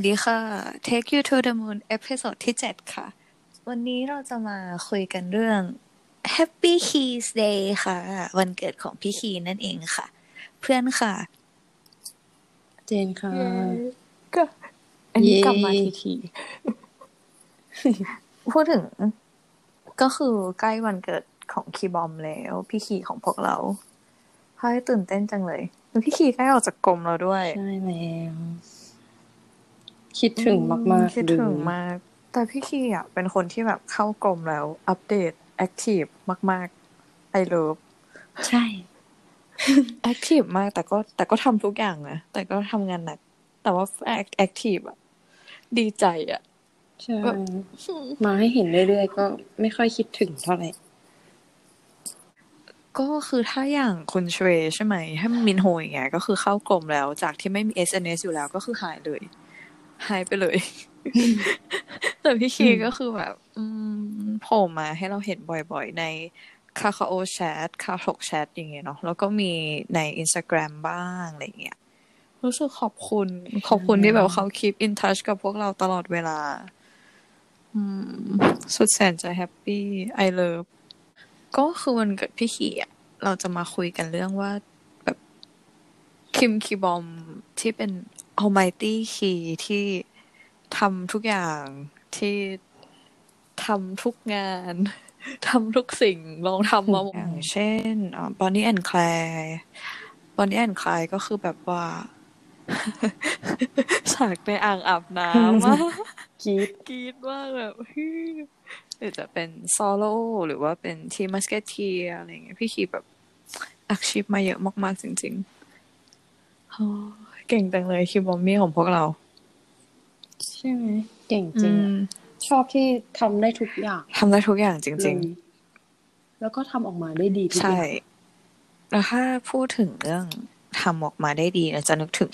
สวัสดีค่ะ Take You to the Moon episode ที่ 7 ค่ะ วันนี้เราจะมาคุยกันเรื่อง Happy Key's Day ค่ะ วันเกิดของพี่คีนั่นเองค่ะ เพื่อนค่ะ เจนค่ะก็อันนี้เย้กลับมาทีทีพูดถึง ก็คือใกล้วันเกิดของคีบอมแล้ว พี่คีของพวกเราเฮ้ยตื่นเต้นจังเลยแล้วพี่คีใกล้ออกจากกรมเราด้วย ใช่แล้ว คิดถึงมากๆคิดถึงเลยมาก แต่พี่คีอะเป็นคนที่แบบเข้ากรมแล้ว อัปเดต active มากๆ I love ใช่ active มากแต่ก็แต่ก็ทำทุกอย่างนะแต่ก็ทำงานหนัก แต่ว่า active อะ ดีใจอะใช่แบบมาให้เห็นเรื่อยๆก็ไม่ค่อยคิดถึงเท่าไหร่ก็คือถ้าอย่างคุณเชวใช่ไหมถ้ามินโฮอย่างเงี้ยก็คือเข้ากรมแล้วจากที่ไม่มี SNS อยู่แล้วก็คือหายเลย หายไปเลย แต่พี่คีก็คือแบบ อืมโผล่มาให้เราเห็นบ่อยๆ ในคาคาโอแชทคาถกแชทอย่างเงี้ยเนาะแล้วก็มีใน Instagram บ้างอะไรเงี้ยรู้สึกขอบคุณ ขอบคุณที่แบบเขา keep in touch กับพวกเราตลอดเวลาอืสุดแสนจะ happy I love ก็คือวันเกิดพี่คีอะ เราจะมาคุยกันเรื่องว่าแบบคิมคีบอมที่เป็น almighty คีที่ทำทุกอย่างที่ทำทุกงานทำทุกสิ่งลองทำมาหมดอย่างเช่น Bonnie and Clyde Bonnie and Clyde ก็คือแบบว่าฉากในอ่างอาบน้ำอะคิดกรีดมากแบบฮึ่มหรือจะเป็นโซโล่หรือว่าเป็นทีมัสเกตเทียอะไรอย่างเงี้ยพี่คีแบบอักชิปมาเยอะมากๆจริงๆโอ้ย เก่งจังเลยคิวบอมมี่ของพวกเรา ใช่ไหมเก่งจริงอือะมชอบที่ทำได้ทุกอย่างทำได้ทุกอย่างจริงเลยแล้วก็ทำออกมาได้ดีทุๆกอใช่ย่างแล้วถ้าพูดถึงเรื่องทำออกมาได้ดีเราจะนึกถึง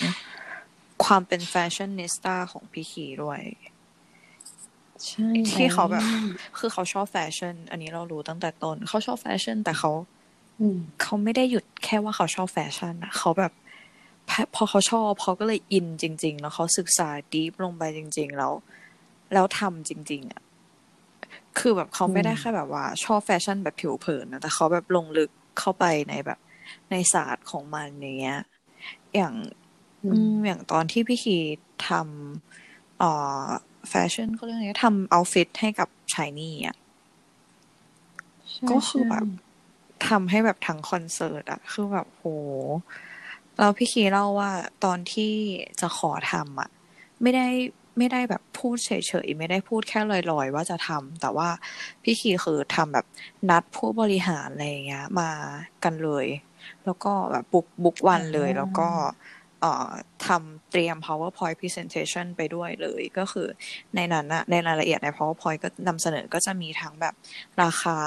ความเป็น fashionista ของพี่คีด้วยใช่ที่เขาแบบ คือเขาชอบแฟชั่น อันนี้เรารู้ตั้งแต่ต้นเขาชอบแฟชั่น แต่เขาอืมเขาไม่ได้หยุดแค่ว่าเขาชอบแฟชั่นอะเขาแบบ พอพอเขาชอบเขาก็เลยอินจริง ๆ แล้วเขาศึกษา deep ลงไปจริง ๆ แล้ว แล้วทำจริง ๆอะคือแบบเขาไม่ได้แค่แบบว่า ชอบแฟชั่นแบบผิวเผินนะแต่เขาแบบลงลึกเข้าไปในแบบ ในศาสตร์ของมันอย่างเงี้ย อย่างอือืมมอย่างตอนที่พี่คีทำเอ่อแฟชั่นเขาเรียกอะไรทำเอาฟิตให้กับชายนี่อะใช่ก็คือแบบใช่ทำให้แบบทั้งคอนเสิร์ตอะคือแบบโห แล้วพี่คีเล่าว่าตอนที่จะขอทำอะไม่ได้ไม่ได้แบบพูดเฉยๆ ไม่ได้พูดแค่ลอยๆ ว่าจะทำแต่ว่าพี่คีคือทำแบบนัดผู้บริหารอะไรอย่างเงี้ย มากันเลย แล้วก็แบบบุกบุกวันเลย แล้วก็เอ่อทำเตรียม powerpoint presentation ไปด้วยเลยก็คือในนั้นอะในรายละเอียดใน powerpoint ก็นำเสนอก็จะมีทั้งแบบราคา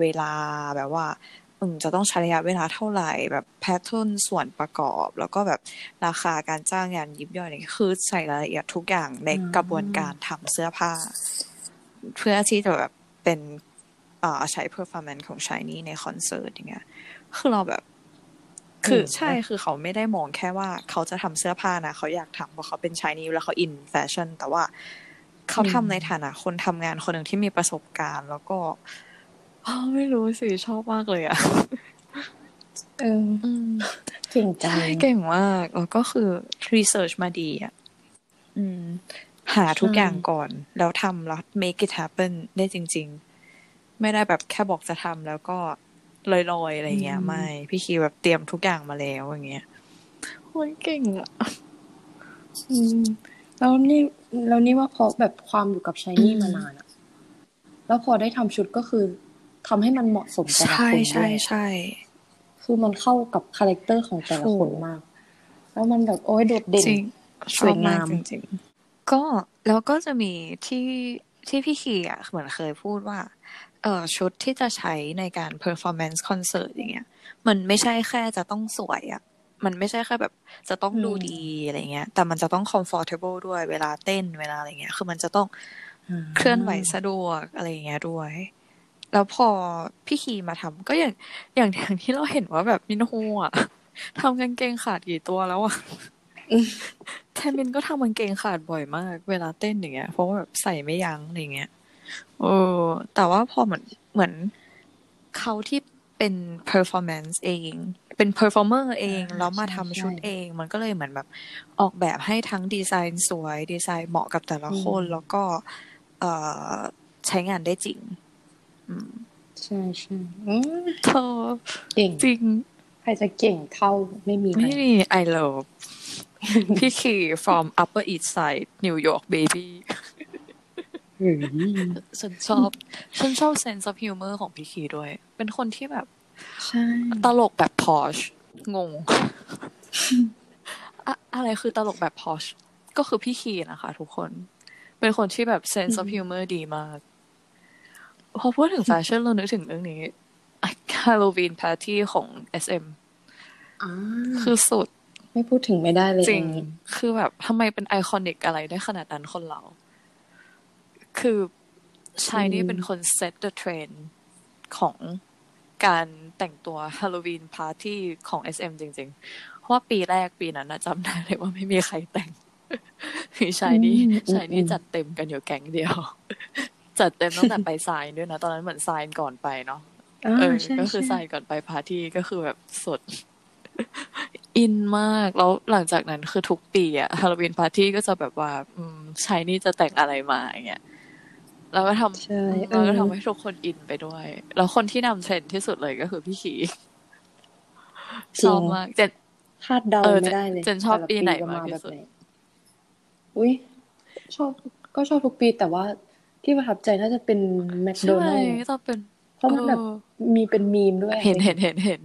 เวลาแบบว่าอืม จะต้องใช้ระยะเวลาเท่าไหร่แบบแพทเทิร์นส่วนประกอบ แล้วก็แบบราคาการจ้างงานยิบย่อยอะไรอย่างเงี้ยคือใส่รายละเอียดทุกอย่างในกระบวนการทำเสื้อผ้า เพื่อที่จะแบบเป็นเอ่อใช้ performance ของชายนี่ในคอนเสิร์ตอย่างเงี้ย คือเราแบบ คือเก่งนะใช่คือเขาไม่ได้มองแค่ว่าเขาจะทำเสื้อผ้านะ เขาอยากทำเพราะเขาเป็นชายนี่แล้วเขาอินแฟชั่น แต่ว่าเขาทำในฐานะคนทำงานคนหนึ่งที่มีประสบการณ์ แล้วก็ อ้าวไม่รู้สิชอบมากเลยอะ เอออืมเก่งจังใช่เก่งมากแล้วก็คือรีเสิร์ชมาดีอะอืม หาทุกอย่างก่อน แล้วทำแล้ว make it happen ได้จริง ๆ ไม่ได้แบบแค่บอกจะทำแล้วก็ลอยๆอะไรเงี้ยอืมไม่ พี่คีแบบเตรียมทุกอย่างมาแล้วอย่างเงี้ยโอ้ยเก่งอะอืมแล้วนี่แล้วนี่ว่าเพราะแบบความอยู่กับชายนี่อืมมานานอะแล้วพอได้ทำชุดก็คือ ทำให้มันเหมาะสมแต่ละใช่คนด้ใช่วยใช่คือมันเข้ากับ character ของแต่ละคนมาก แล้วมันแบบโอ้ยโดดเด่นจริงชอบสวบยมากงามจริงๆก็แล้วก็จะมีที่ที่พี่คีอะเหมือนเคยพูดว่าเออชุดที่จะใช้ในการ performance concert อย่างเงี้ย มันไม่ใช่แค่จะต้องสวยอะมันไม่ใช่แค่แบบจะต้องดูอืมดีอะไรเงี้ย แต่มันจะต้อง comfortable ด้วยเวลาเต้นเวลาอะไรเงี้ย คือมันจะต้องอ่าเคลื่อนไหวสะดวกอะไรอย่างเงี้ยด้วย แล้วพอพี่คีมาทำก็อย่างอย่างอย่างที่เราเห็นว่าแบบมินโฮอะทำกางเกงขาดกี่ตัวแล้วอะแทมินก็ทำกางเกงขาดบ่อยมาก เวลาเต้นอย่างเงี้ยเพราะว่าแบบใส่ไม่ยั้งอะไรเงี้ยโอ้แต่ว่าพอเหมือนเหมือนเขาที่เป็น performance เอง เป็น performer เองอ่าแล้วมาใช่ทำชุดใช่เอง มันก็เลยเหมือนแบบออกแบบให้ทั้งดีไซน์สวย ดีไซน์เหมาะกับแต่ละคนอืมแล้วก็เอ่อใช้งานได้จริงอืม ใช่ใช่อืมเธอเก่งจริง ใครจะเก่งเท่าไม่มีไม่นะมี I love พี่คี from Upper East Side New York baby เฮ้ยฉันชอบ ฉันชอบ sense of humor ของพี่คีด้วย เป็นคนที่แบบใช่ตลกแบบ posh งงอะอะไรคือตลกแบบ posh ก็คือพี่คีนะคะทุกคน เป็นคนที่แบบ sense of humor ดีมาก พอพูดถึงแฟชั่นเรานึกถึงเรื่องนี้ Halloween party ของ SM อ่าคือสุด ไม่พูดถึงไม่ได้เลย จริงอันนี้คือแบบทำไมเป็น iconic อะไรได้ขนาดนั้นคนเรา คือ SHINee เป็นคน set the trend ของการแต่งตัว Halloween partyของ SM จริง ๆ เพราะว่าปีแรกปีนั้นนะจำได้เลยว่าไม่มีใครแต่งมี SHINee อืมอืม SHINee อืมจัดเต็มกันอยู่แก๊งเดียว จัดเต็มตั้งแต่ไป sign ด้วยนะ ตอนนั้นเหมือน sign ก่อนไปเนาะอ่าเออใช่ก็คือใช่ใส่ก่อนไปพาร์ตี้ก็คือแบบสด อินมากแล้วหลังจากนั้นคือทุกปีอะ Halloween party ก็จะแบบว่าอืม SHINee จะแต่งอะไรมาอย่างเงี้ยแล้วก็ทำใช่แล้วก็เออทำให้ทุกคนอินไปด้วย แล้วคนที่นำเทรนด์ที่สุดเลยก็คือพี่ขีชอบมากเจนคาดเดาเออไม่ได้เลยเจนชอบแต่ละปีไหนจะมากที่แบบสุดไหนอุ้ยชอบก็ชอบทุกปีแต่ว่า ที่ประทับใจน่าจะเป็นแมคโดใช่ไหมนัลด์ต้องเป็นเพราะมันแบบเออมีเป็นมีมด้วย เห็นเห็นเห็นเห็น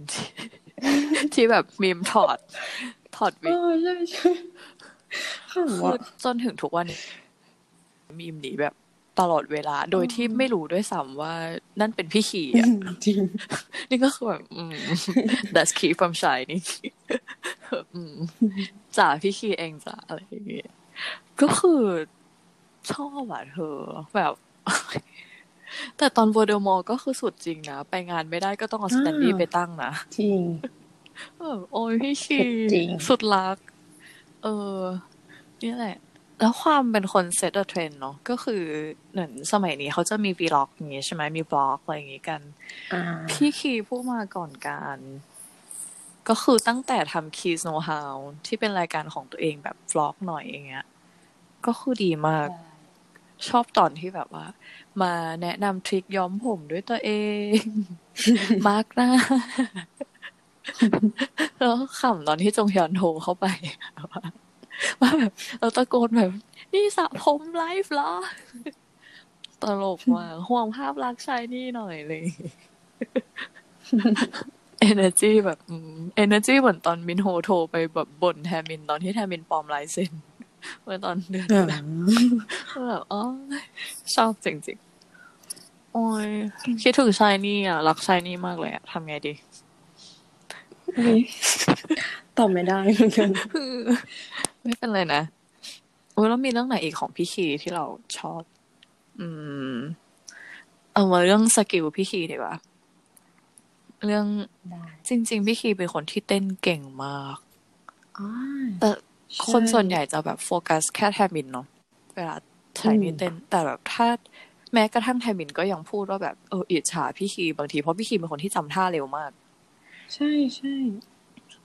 ที่แบบมีมถอด ถอดเอวิกอใช่ใช่ข้างคือว่าจนถึงทุกวันนี้มีมหนีแบบตลอดเวลา โดยที่ไม่รู้ด้วยซ้ำว่านั่นเป็นพี่คีอะจริงนี่ก็คือแบบอืม that's key from shy นี่อืมจ่าพี่ขี่เองจ่าอะไรอย่างเงี้ยก็คือ ชอบอะเธอ แบบ แต่ตอนโวลเดอมอร์ก็คือสุดจริงนะ ไปงานไม่ได้ก็ต้องเอา standee อ่าไปตั้งนะ จริงเออโอ้ยพี่คีสุดจริงสุดรัก เออ นี่แหละ แล้วความเป็นคน set trend เนาะก็คือเหมือนสมัยนี้เขาจะมี vlog อย่างงี้ใช่ไหมมีบล็อกอะไรอย่างงี้กันอ่าพี่คีผู้มาก่อนการก็คือตั้งแต่ทำ Key's Know How ที่เป็นรายการของตัวเองแบบ vlog หน่อยอย่างเงี้ย ก็คือดีมาก ชอบตอนที่แบบว่า มาแนะนำ trick ย้อมผมด้วยตัวเอง มาสก์หน้า แล้วขำตอนที่จงฮยอนโทรเข้าไปว่าว่าแบบเราตะโกนแบบ นี่สระผมไลฟ์เหรอ ตลกมากห่วงภาพลักษณ์ SHINee หน่อยเลย energy แบบอืม energy เหมือนตอนมินโฮโทรไปแบบบ่นแทมินตอนที่แทมินปลอมลายเซ็น เมื่อตอนเดือนที่แล้วแบบอ๋อชอบจริงๆ โอ้ยคิดถึง SHINee อะ รัก SHINee มากเลยอะทำไงดีอุ๊ยตอบไม่ได้เหมือนกันไม่เป็นไรนะโอ้ยแล้วมีเรื่องไหนอีกของพี่คีที่เราชอบ อืม เอามาเรื่อง skill พี่คีดีกว่าเรื่องได้จริง ๆ พี่คีเป็นคนที่เต้นเก่งมากอ่าแต่ใช่ คนส่วนใหญ่จะแบบโฟกัสแค่แทมินเนาะเวลา SHINee อืมเต้น แต่แบบถ้าแม้กระทั่งแทมินก็ยังพูดว่าแบบเอออิจฉาพี่คีบางทีเพราะพี่คีเป็นคนที่จำท่าเร็วมาก ใช่ใช่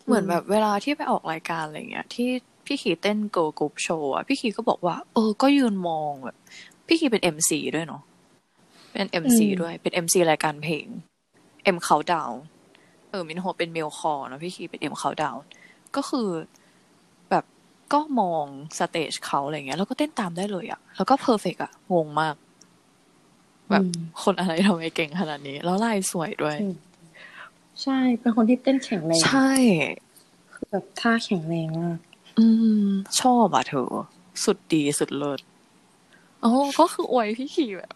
เหมือนแบบเวลาที่ไปออกรายการอะไรเงี้ย ที่พี่คีเต้น girl group โชว์อะพี่คีก็บอกว่า เออ ก็ยืนมองแบบพี่คีเป็น MC ด้วยเนาะเป็น MC ด้วยเป็น MC รายการเพลง M Countdown เออมินโฮเป็น Music Core เนอะพี่คีเป็น M Countdownก็คือแบบ ก็มอง stage เขาอะไรเงี้ย แล้วก็เต้นตามได้เลยอะแล้วก็ perfect อะงงมาก แบบอืมคนอะไรทำไมเก่งขนาดนี้ แล้วลายสวยด้วยใช่ใช่ เป็นคนที่เต้นแข็งแรง ใช่คือแบบท่าแข็งแรงมาก อืม ชอบอะเธอ สุดดีสุดเลิศอ๋อก็คืออวยพี่คีแบบ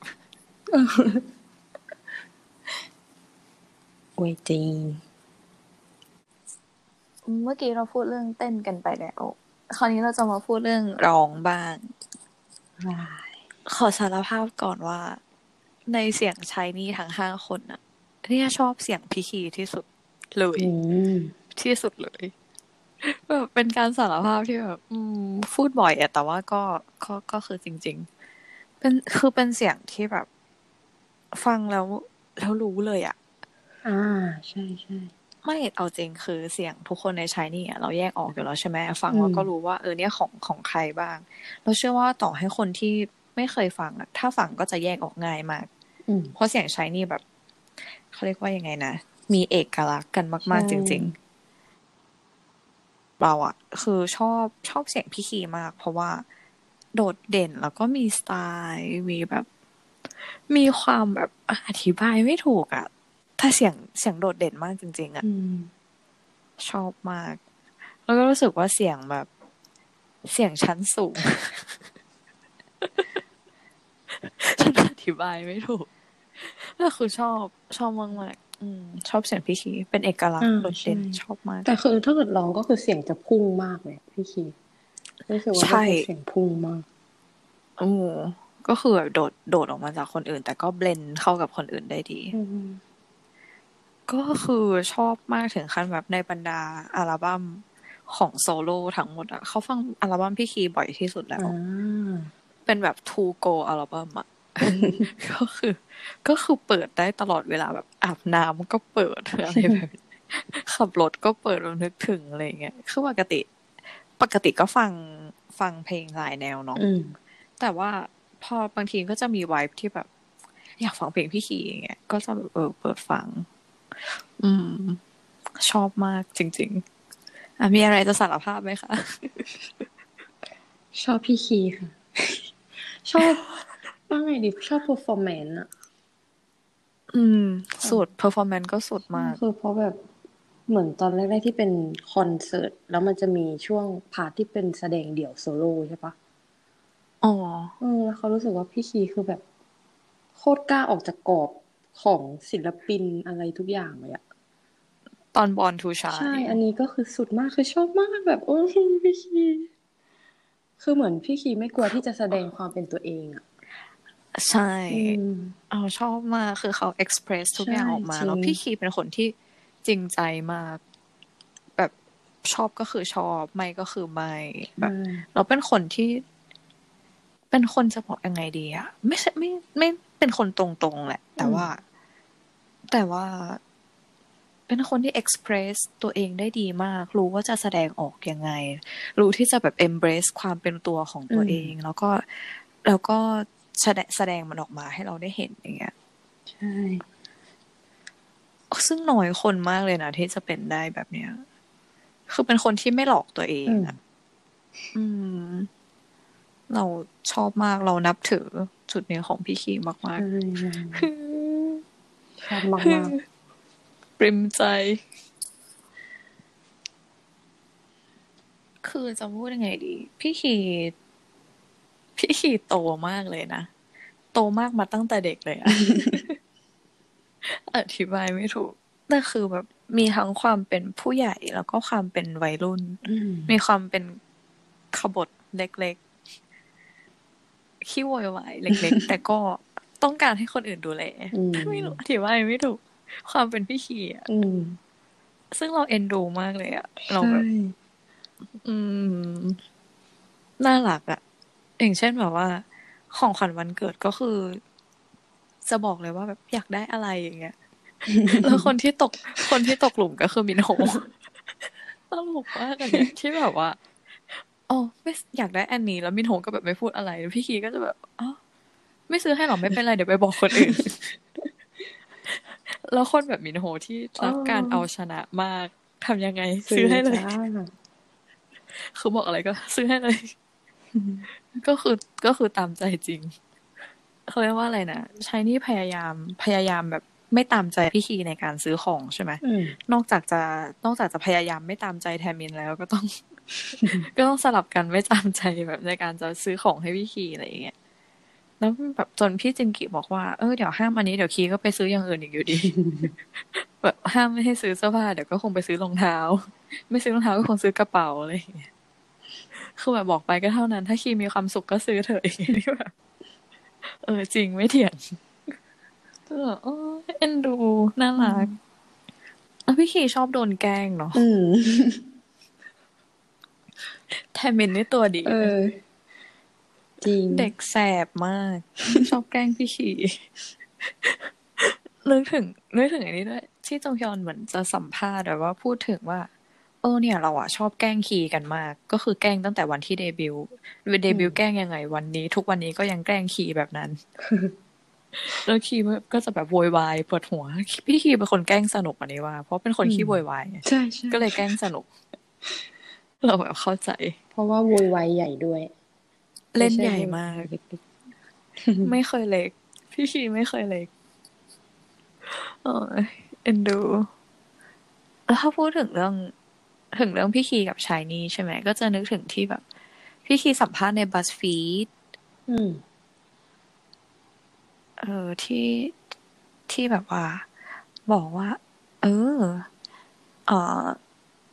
โอ้ยจริง เมื่อกี้เราพูดเรื่องเต้นกันไปแล้ว คราวนี้เราจะมาพูดเรื่องร้องบ้าง ขอสารภาพก่อนว่า ในเสียงชายนี่ทั้งห้าคนน่ะเนี่ยชอบเสียงพี่คีที่สุดเลยอืมที่สุดเลยแแบบเป็นการสารภาพที่แบบอืมพูดบ่อยอะแต่ว่าก็ก็ก็คือจริง ๆ เป็นคือเป็นเสียงที่แบบ ฟังแล้วแล้วรู้เลยอะอ่า ใช่ใช่ ไม่เอาจริงคือเสียงทุกคนในชายนี่อะเราแยกออกอยู่แล้วใช่ไหมฟังอืมแล้วก็รู้ว่าเออเนี่ยของของใครบ้าง เราเชื่อว่าต่อให้คนที่ไม่เคยฟังอะถ้าฟังก็จะแยกออกง่ายมากอืมเพราะเสียงชายนี่แบบเขาเรียกว่ายังไงนะมีเอกลักษณ์กันมากๆใช่จริง ๆ เราอะคือชอบชอบเสียงพี่คีมาก เพราะว่าโดดเด่นแล้วก็มีสไตล์มีแบบ มีความแบบอธิบายไม่ถูกอะ ถ้าเสียงเสียงโดดเด่นมากจริง ๆอะอืมชอบมาก แล้วก็รู้สึกว่าเสียงแบบ เสียงชั้นสูง ฉันอธิบายไม่ถูกก็คือชอบชอบมากมากๆอืมชอบเสียงพี่คีเป็นเอกลักษณ์อ่าโดดเด่นใช่ชอบมาก แต่คือถ้าเกิดร้องก็คือเสียงจะพุ่งมากเลยพี่คีรู้สึกว่าใช่เป็นเสียงพุ่งมากโอ้ก็คือแบบโดดโดดออกมาจากคนอื่น แต่ก็ blend เข้ากับคนอื่นได้ดีอืม ก็คือชอบมากถึงขั้นแบบในบรรดาอัลบั้มของโซโล่ทั้งหมดอะเขาฟังอัลบั้มพี่คีบ่อยที่สุดแล้วอ่าเป็นแบบ to go อัลบั้มอะก็คือ ก็คือเปิดได้ตลอดเวลาแบบอาบน้ำก็เปิดอะไรแบบนี้ขับรถก็เปิดเรานึกถึงอะไรเงี้ยคือปกติ ปกติก็ฟังฟังเพลงหลายแนวเนาะอืมแต่ว่าพอบางทีก็จะมีไวบ์ที่แบบ อยากฟังเพลงพี่คีอย่างเงี้ยก็จะแบบเออเปิดฟัง อืม ชอบมากจริง ๆอะมีอะไรจะสารภาพไหมคะ ชอบพี่คีค่ะ ชอบว่าไงดีชอบ performance อะอืม สุด performance ก็สุดมาก คือเพราะแบบเหมือนตอนแรกๆที่เป็นคอนเสิร์ต แล้วมันจะมีช่วง part ที่เป็นแสดงเดี่ยวโซโล่ใช่ปะอ๋อเออแล้วเขารู้สึกว่าพี่คีคือแบบ โคตรกล้าออกจากกรอบ ของศิลปินอะไรทุกอย่างเลยอะตอน Born to Shine ใช่ อันนี้ก็คือสุดมากคือชอบมากแบบโอ้ยพี่คีคือเหมือนพี่คีไม่กลัวที่จะแสดงความเป็นตัวเองอะใช่อืมเอาชอบมากคือเขาเอ็กซ์เพรสทุกอย่างใช่ออกมาจริงแล้วพี่คีเป็นคนที่จริงใจมาก แบบชอบก็คือชอบ ไม่ก็คือไม่แบบใช่เราเป็นคนที่ เป็นคนจะบอกยังไงดีอะไม่ใช่ไม่ไม่เป็นคนตรงๆแหละ แต่ว่า แต่ว่า เป็นคนที่เอ็กซ์เพรสตัวเองได้ดีมาก รู้ว่าจะแสดงออกยังไง รู้ที่จะแบบ embrace ความเป็นตัวของตัวเอง แล้วก็แล้วก็แสดงแสดงมันออกมาให้เราได้เห็นอย่างเงี้ยใช่ซึ่งน้อยคนมากเลยนะที่จะเป็นได้แบบเนี้ย คือเป็นคนที่ไม่หลอกตัวเองอืมอะอืม เราชอบมากเรานับถือจุดนี้ของพี่คีมากใช่ใช่ๆคือชอบมากมากปริมใจ คือจะพูดยังไงดี พี่คีพี่คีโตมากเลยนะ โตมากมาตั้งแต่เด็กเลยอะอธิบายไม่ถูกแต่คือแบบมีทั้งความเป็นผู้ใหญ่แล้วก็ความเป็นวัยรุ่นอืมมีความเป็นขบฏเล็กๆ ขี้โวยวายเล็ก ๆ แต่ก็ต้องการให้คนอื่นดูแลอืมไม่รู้อธิบายไม่ถูกความเป็นพี่คีอะอืมซึ่งเราเอ็นดูมากเลยอะ เราใช่แบบอืมน่ารักอะ อย่างเช่นแบบว่า ของขวัญวันเกิดก็คือ จะบอกเลยว่าแบบอยากได้อะไรอย่างเงี้ยแล้วคนที่ตกคนที่ตกหลุมก็คือมินโฮตลกมากอันเนี้ยที่แบบว่า อ๋อไม่อยากได้อันนี้แล้วมินโฮก็แบบไม่พูดอะไรแล้วพี่คีก็จะแบบอ๋อไม่ซื้อให้หรอไม่เป็นไรเดี๋ยวไปบอกคนอื่น แล้วคนแบบมินโฮที่รักการเอาชนะมากทำยังไง ซื้อให้เลยจ้าคือบอกอะไรก็ ซื้อให้เลย ก็คือก็คือตามใจจริงเขาเรียกว่าอะไรนะชายนี่พยายามพยายามแบบไม่ตามใจพี่คีในการซื้อของใช่ไหมอืมนอกจากจะนอกจากจะพยายามไม่ตามใจแทมินแล้วก็ต้อง ก็ต้องสลับกันไม่ตามใจแบบในการจะซื้อของให้พี่คีอะไรอย่างเงี้ยแล้วแบบจนพี่จินกิบอกว่าเออเดี๋ยวห้ามอันนี้เดี๋ยวคีก็ไปซื้ออย่างอื่นอีกอยู่ดี แบบห้ามไม่ให้ซื้อเสื้อผ้าเดี๋ยวก็คงไปซื้อรองเท้า ไม่ซื้อรองเท้าก็คงซื้อกระเป๋าอะไรอย่างเงี้ยคือแบบบอกไปก็เท่านั้น ถ้าคีมีความสุขก็ซื้อเถอะอย่างเงี้ยที่แบบเออจริงไม่เถียงก็แบบเออเอ็นดูน่ารักแล้วพี่คีชอบโดนแกล้งเนาะอืม แทมินนี่ตัวดี เออ จริง เด็กแสบมาก ชอบแกล้งพี่ชีนึกถึงนึกถึงอันนี้ด้วย ที่จงฮยอนเหมือนจะสัมภาษณ์แบบว่าพูดถึงว่าเออเนี่ยเราอะชอบแกล้งคีกันมาก ก็คือแกล้งตั้งแต่วันที่เดบิวต์เดบิวต์แกล้งยังไง วันนี้ ทุกวันนี้ก็ยังแกล้งคีแบบนั้นแล้วคีก็จะแบบโวยวายปวดหัว พี่คีเป็นคนแกล้งสนุกอันนี้ว่า เพราะเป็นคนขี้โวยวายไงใช่ใช่ก็เลยแกล้งสนุก เราแบบเข้าใจ เพราะว่าโวยวายใหญ่ด้วย เล่นใหญ่มากเล็กไม่เคยเล็ก พี่ชีไม่เคยเล็กโอ้ยเอ็นดูแล้วถ้าพูดถึงเรื่อง ถึงเรื่องพี่คีกับชายนี่ใช่ไหมก็จะนึกถึงที่แบบ พี่คีสัมภาษณ์ในบัสฟีดๆอืมเออที่ที่แบบว่า บอกว่า เออ เออ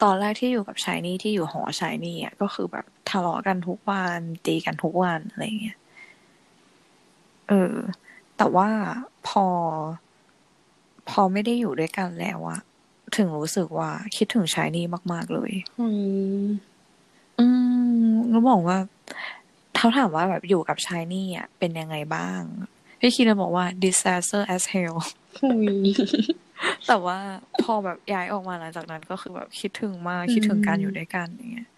ตอนแรกที่อยู่กับชายนี่ที่อยู่หอชายนี่อะก็คือแบบทะเลาะกันทุกวันตีกันทุกวันอะไรเงี้ยเออ แต่ว่าพอ พอไม่ได้อยู่ด้วยกันแล้วอะถึงรู้สึกว่าคิดถึงชายนี่มาก ๆ เลย อืม อืมแล้วบอกว่าเขาถามว่าแบบอยู่กับชายนี่อะเป็นยังไงบ้าง พี่คิดเลยบอกว่า disaster as hell อุ้ย แต่ว่าพอแบบย้ายออกมาหลังจากนั้นก็คือแบบคิดถึงมากคิดถึงการอยู่ด้วยกันอย่างเงี้ย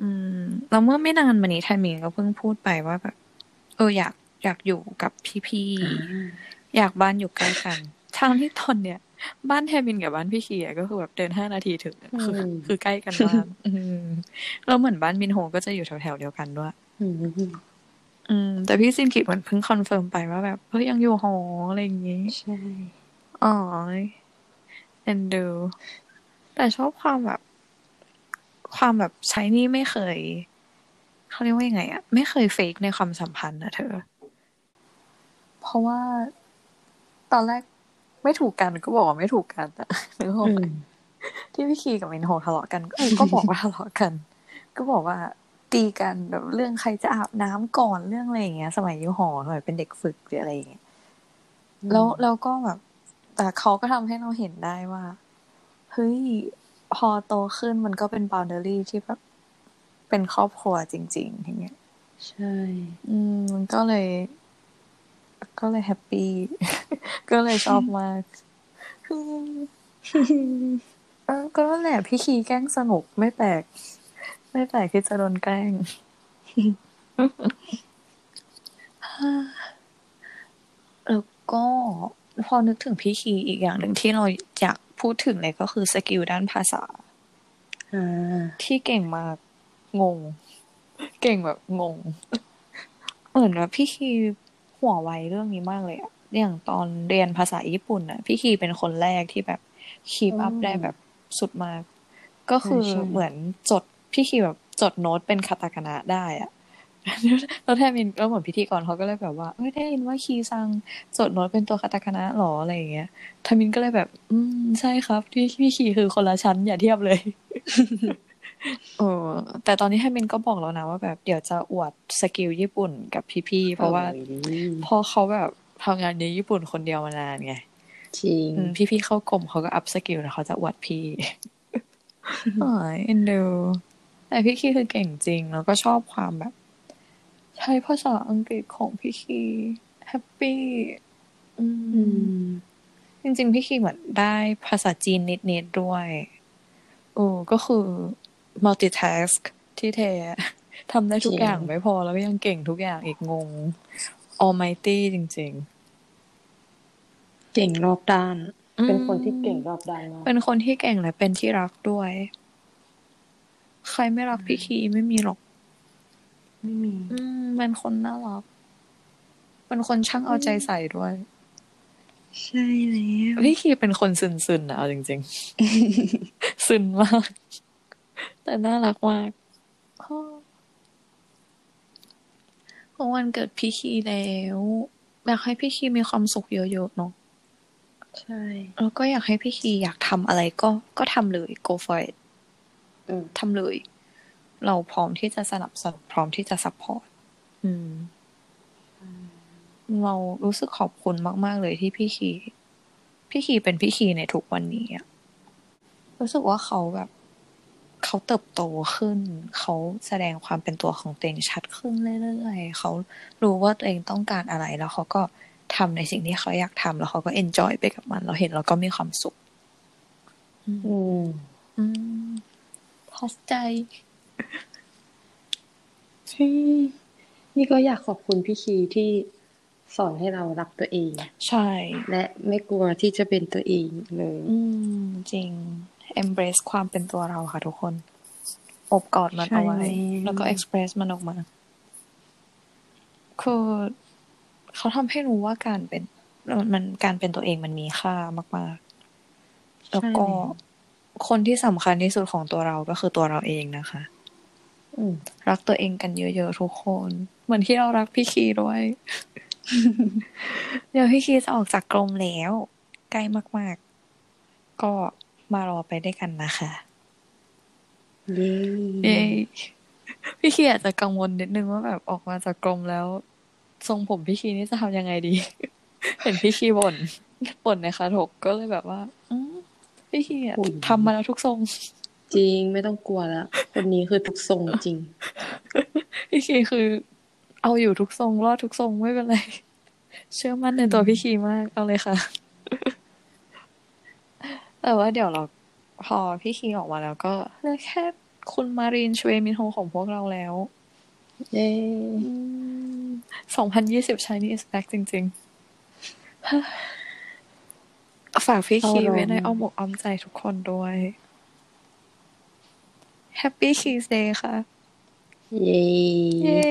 อืมแล้วเมื่อไม่นานมานี้ไทมิงก็เพิ่งพูดไปว่าแบบ เอออยากอยากอยู่กับพี่ๆอยากบ้านอยู่ใกล้กันทางที่ตอนเนี้ยบ้านแทมินกับบ้านพี่เคียก็คือแบบเดินห้านาทีถึงอะคืออืมคือใกล้กันมากอืมแล้วเหมือนบ้านมินโฮก็จะอยู่แถวๆเดียวกันด้วยอืมอืม แต่พี่ซินกิเหมือนเพิ่ง confirm ไปว่าแบบเฮ้ยยังอยู่หออะไรอย่างงี้ใช่ อ๋อเอ็นดู แต่ชอบความแบบ ความแบบ SHINee ไม่เคย เขาเรียกว่ายังไงอะไม่เคย fake ในความสัมพันธ์นะเธอ เพราะว่าตอนแรกไม่ถูกกันก็บอกว่าไม่ถูกกันอะนึกออกไหมอืมที่พี่คีกับมินโฮทะเลาะกันก็เออก็บอกว่าทะเลาะกัน ก็บอกว่าตีกันแบบเรื่องใครจะอาบน้ำก่อนเรื่องอะไรอย่างเงี้ย สมัยอยู่หอสมัยเป็นเด็กฝึกหรืออะไรอย่างเงี้ยแล้วแล้วก็แบบ แต่เขาก็ทำให้เราเห็นได้ว่าเฮ้ยพอโตขึ้นมันก็เป็น boundary ที่แบบเป็นครอบครัวจริง ๆ อย่างเงี้ย ใช่ อืม มันก็เลย ก็เลยแฮปปี้ ก็เลยชอบมากเออก็นั่นแหละพี่คีแกล้งสนุกไม่แปลก ไม่แปลกที่จะโดนแกล้งแล้วก็ พอนึกถึงพี่คีอีกอย่างหนึ่งที่เราอยากพูดถึงเลยก็คือสกิลด้านภาษาอ่าที่เก่งมากงง เก่งแบบงง เหมือนว่าพี่คีหัวไวเรื่องนี้มากเลยอะอย่างตอนเรียนภาษาญี่ปุ่นอะพี่คีเป็นคนแรกที่แบบkeep up ได้แบบสุดมาก ก็คือเหมือนจดพี่คีแบบจดโน้ตเป็นคาตาคานะได้อะ แล้วแทมินแล้วเหมือนพิธีกรเขาก็เลยแบบว่าเอ้ยได้ยินว่าคีซังจดโน้ตเป็นตัวคาตาคานะหรออะไรอย่างเงี้ยแทมินก็เลยแบบ อืมใช่ครับ ที่พี่คีคือคนละชั้นอย่าเทียบเลยเออแต่ตอนนี้แทมินก็บอกแล้วนะว่าแบบเดี๋ยวจะอวด skill ญี่ปุ่นกับพี่ๆเพราะว่าโอ้ยพอเขาแบบทำงานในญี่ปุ่นคนเดียวมานานไงจริงอืมพี่ๆเข้ากรมเขาก็ up skill แล้วเขาจะอวดพี่อ๋อเอ็นดูแต่พี่คีคือเก่งจริง แล้วก็ชอบความแบบ ใช้ภาษาอังกฤษของพี่คี happy อือืมมจริงๆ พี่คีเหมือนได้ภาษาจีนนิดๆด้วยโอ้ก็คือ multitask ที่แท้ทำได้ทุกจริงอย่างไม่พอแล้วยังเก่งทุกอย่างอีกงง almighty จริงเก่งรอบด้านๆเป็นคนที่อืมเก่งรอบด้านมากเป็นคนที่เก่งและเป็นที่รักด้วย ใครไม่รักพี่คีไม่มีหรอก ไม่มี อืม เป็นคนน่ารัก เป็นคนช่างเอาใจใส่ด้วย ใช่แล้วพี่คีเป็นคนซึนๆนะเอาจริงๆ ซึนมาก แต่น่ารักมากเพราะวันเกิดพี่คีแล้วอยากให้พี่คีมีความสุขเยอะๆเนาะใช่แล้วก็อยากให้พี่คีอยากทำอะไรก็ก็ทำเลย go for it อืมทำเลย เราพร้อมที่จะสนับสนุนพร้อมที่จะ support อืม เรารู้สึกขอบคุณมาก ๆ เลยที่พี่คีพี่คีเป็นพี่คีในทุกวันนี้อะรู้สึกว่าเขาแบบเขาเขาเติบโตขึ้น เขาแสดงความเป็นตัวของตัวเองชัดขึ้นเรื่อยๆเขารู้ว่าตัวเองต้องการอะไรแล้วเขาก็ทำในสิ่งที่เขาอยากทำแล้วเขาก็เอนจอยไปกับมัน เราเห็นแล้วก็มีความสุข อืม อืมพอใจ นี่ก็อยากขอบคุณพี่คีที่สอนให้เรารักตัวเอง ใช่ และไม่กลัวที่จะเป็นตัวเองเลย อืม จริง embrace ความเป็นตัวเราค่ะทุกคน อบกอดมันเอาไว้ใช่แล้วก็ express มันออกมาคือเขาทำให้รู้ว่าการเป็นมันมันการเป็นตัวเองมันมีค่ามาก ๆ แล้วก็คนที่สำคัญที่สุดของตัวเราก็คือตัวเราเองนะคะอืมรักตัวเองกันเยอะ ๆ ทุกคน เหมือนที่เรารักพี่คีด้วย เดี๋ยวพี่คีจะออกจากกรมแล้ว ใกล้มาก ๆ ก็มารอไปด้วยกันนะคะ เย้เย้พี่คีอาจจะกังวลนิดนึงว่าแบบออกมาจากกรมแล้ว ทรงผมพี่คีนี่จะทำยังไงดี เห็นพี่คีบ่นบ่นในคาถกก็เลยแบบว่าอืมพี่คีอะทำมาแล้วทุกทรง จริงไม่ต้องกลัวแล้วคนนี้คือทุกทรงจริง พี่คีคือ เอาอยู่ทุกทรงรอดทุกทรงไม่เป็นไร เชื่อมั่นในตัวพี่คีมากเอาเลยค่ะ แต่ว่าเดี๋ยวเราพอพี่คีออกมาแล้วก็เหลือแค่คุณมารีนชเวมินโฮของพวกเราแล้ว เย้สองพันยี่สิบ Chinese back จริงๆ ฝากพี่คีไว้ในอ้อมอกอ้อมใจทุกคนด้วย Happy Keys Day ค่ะ เย้เย้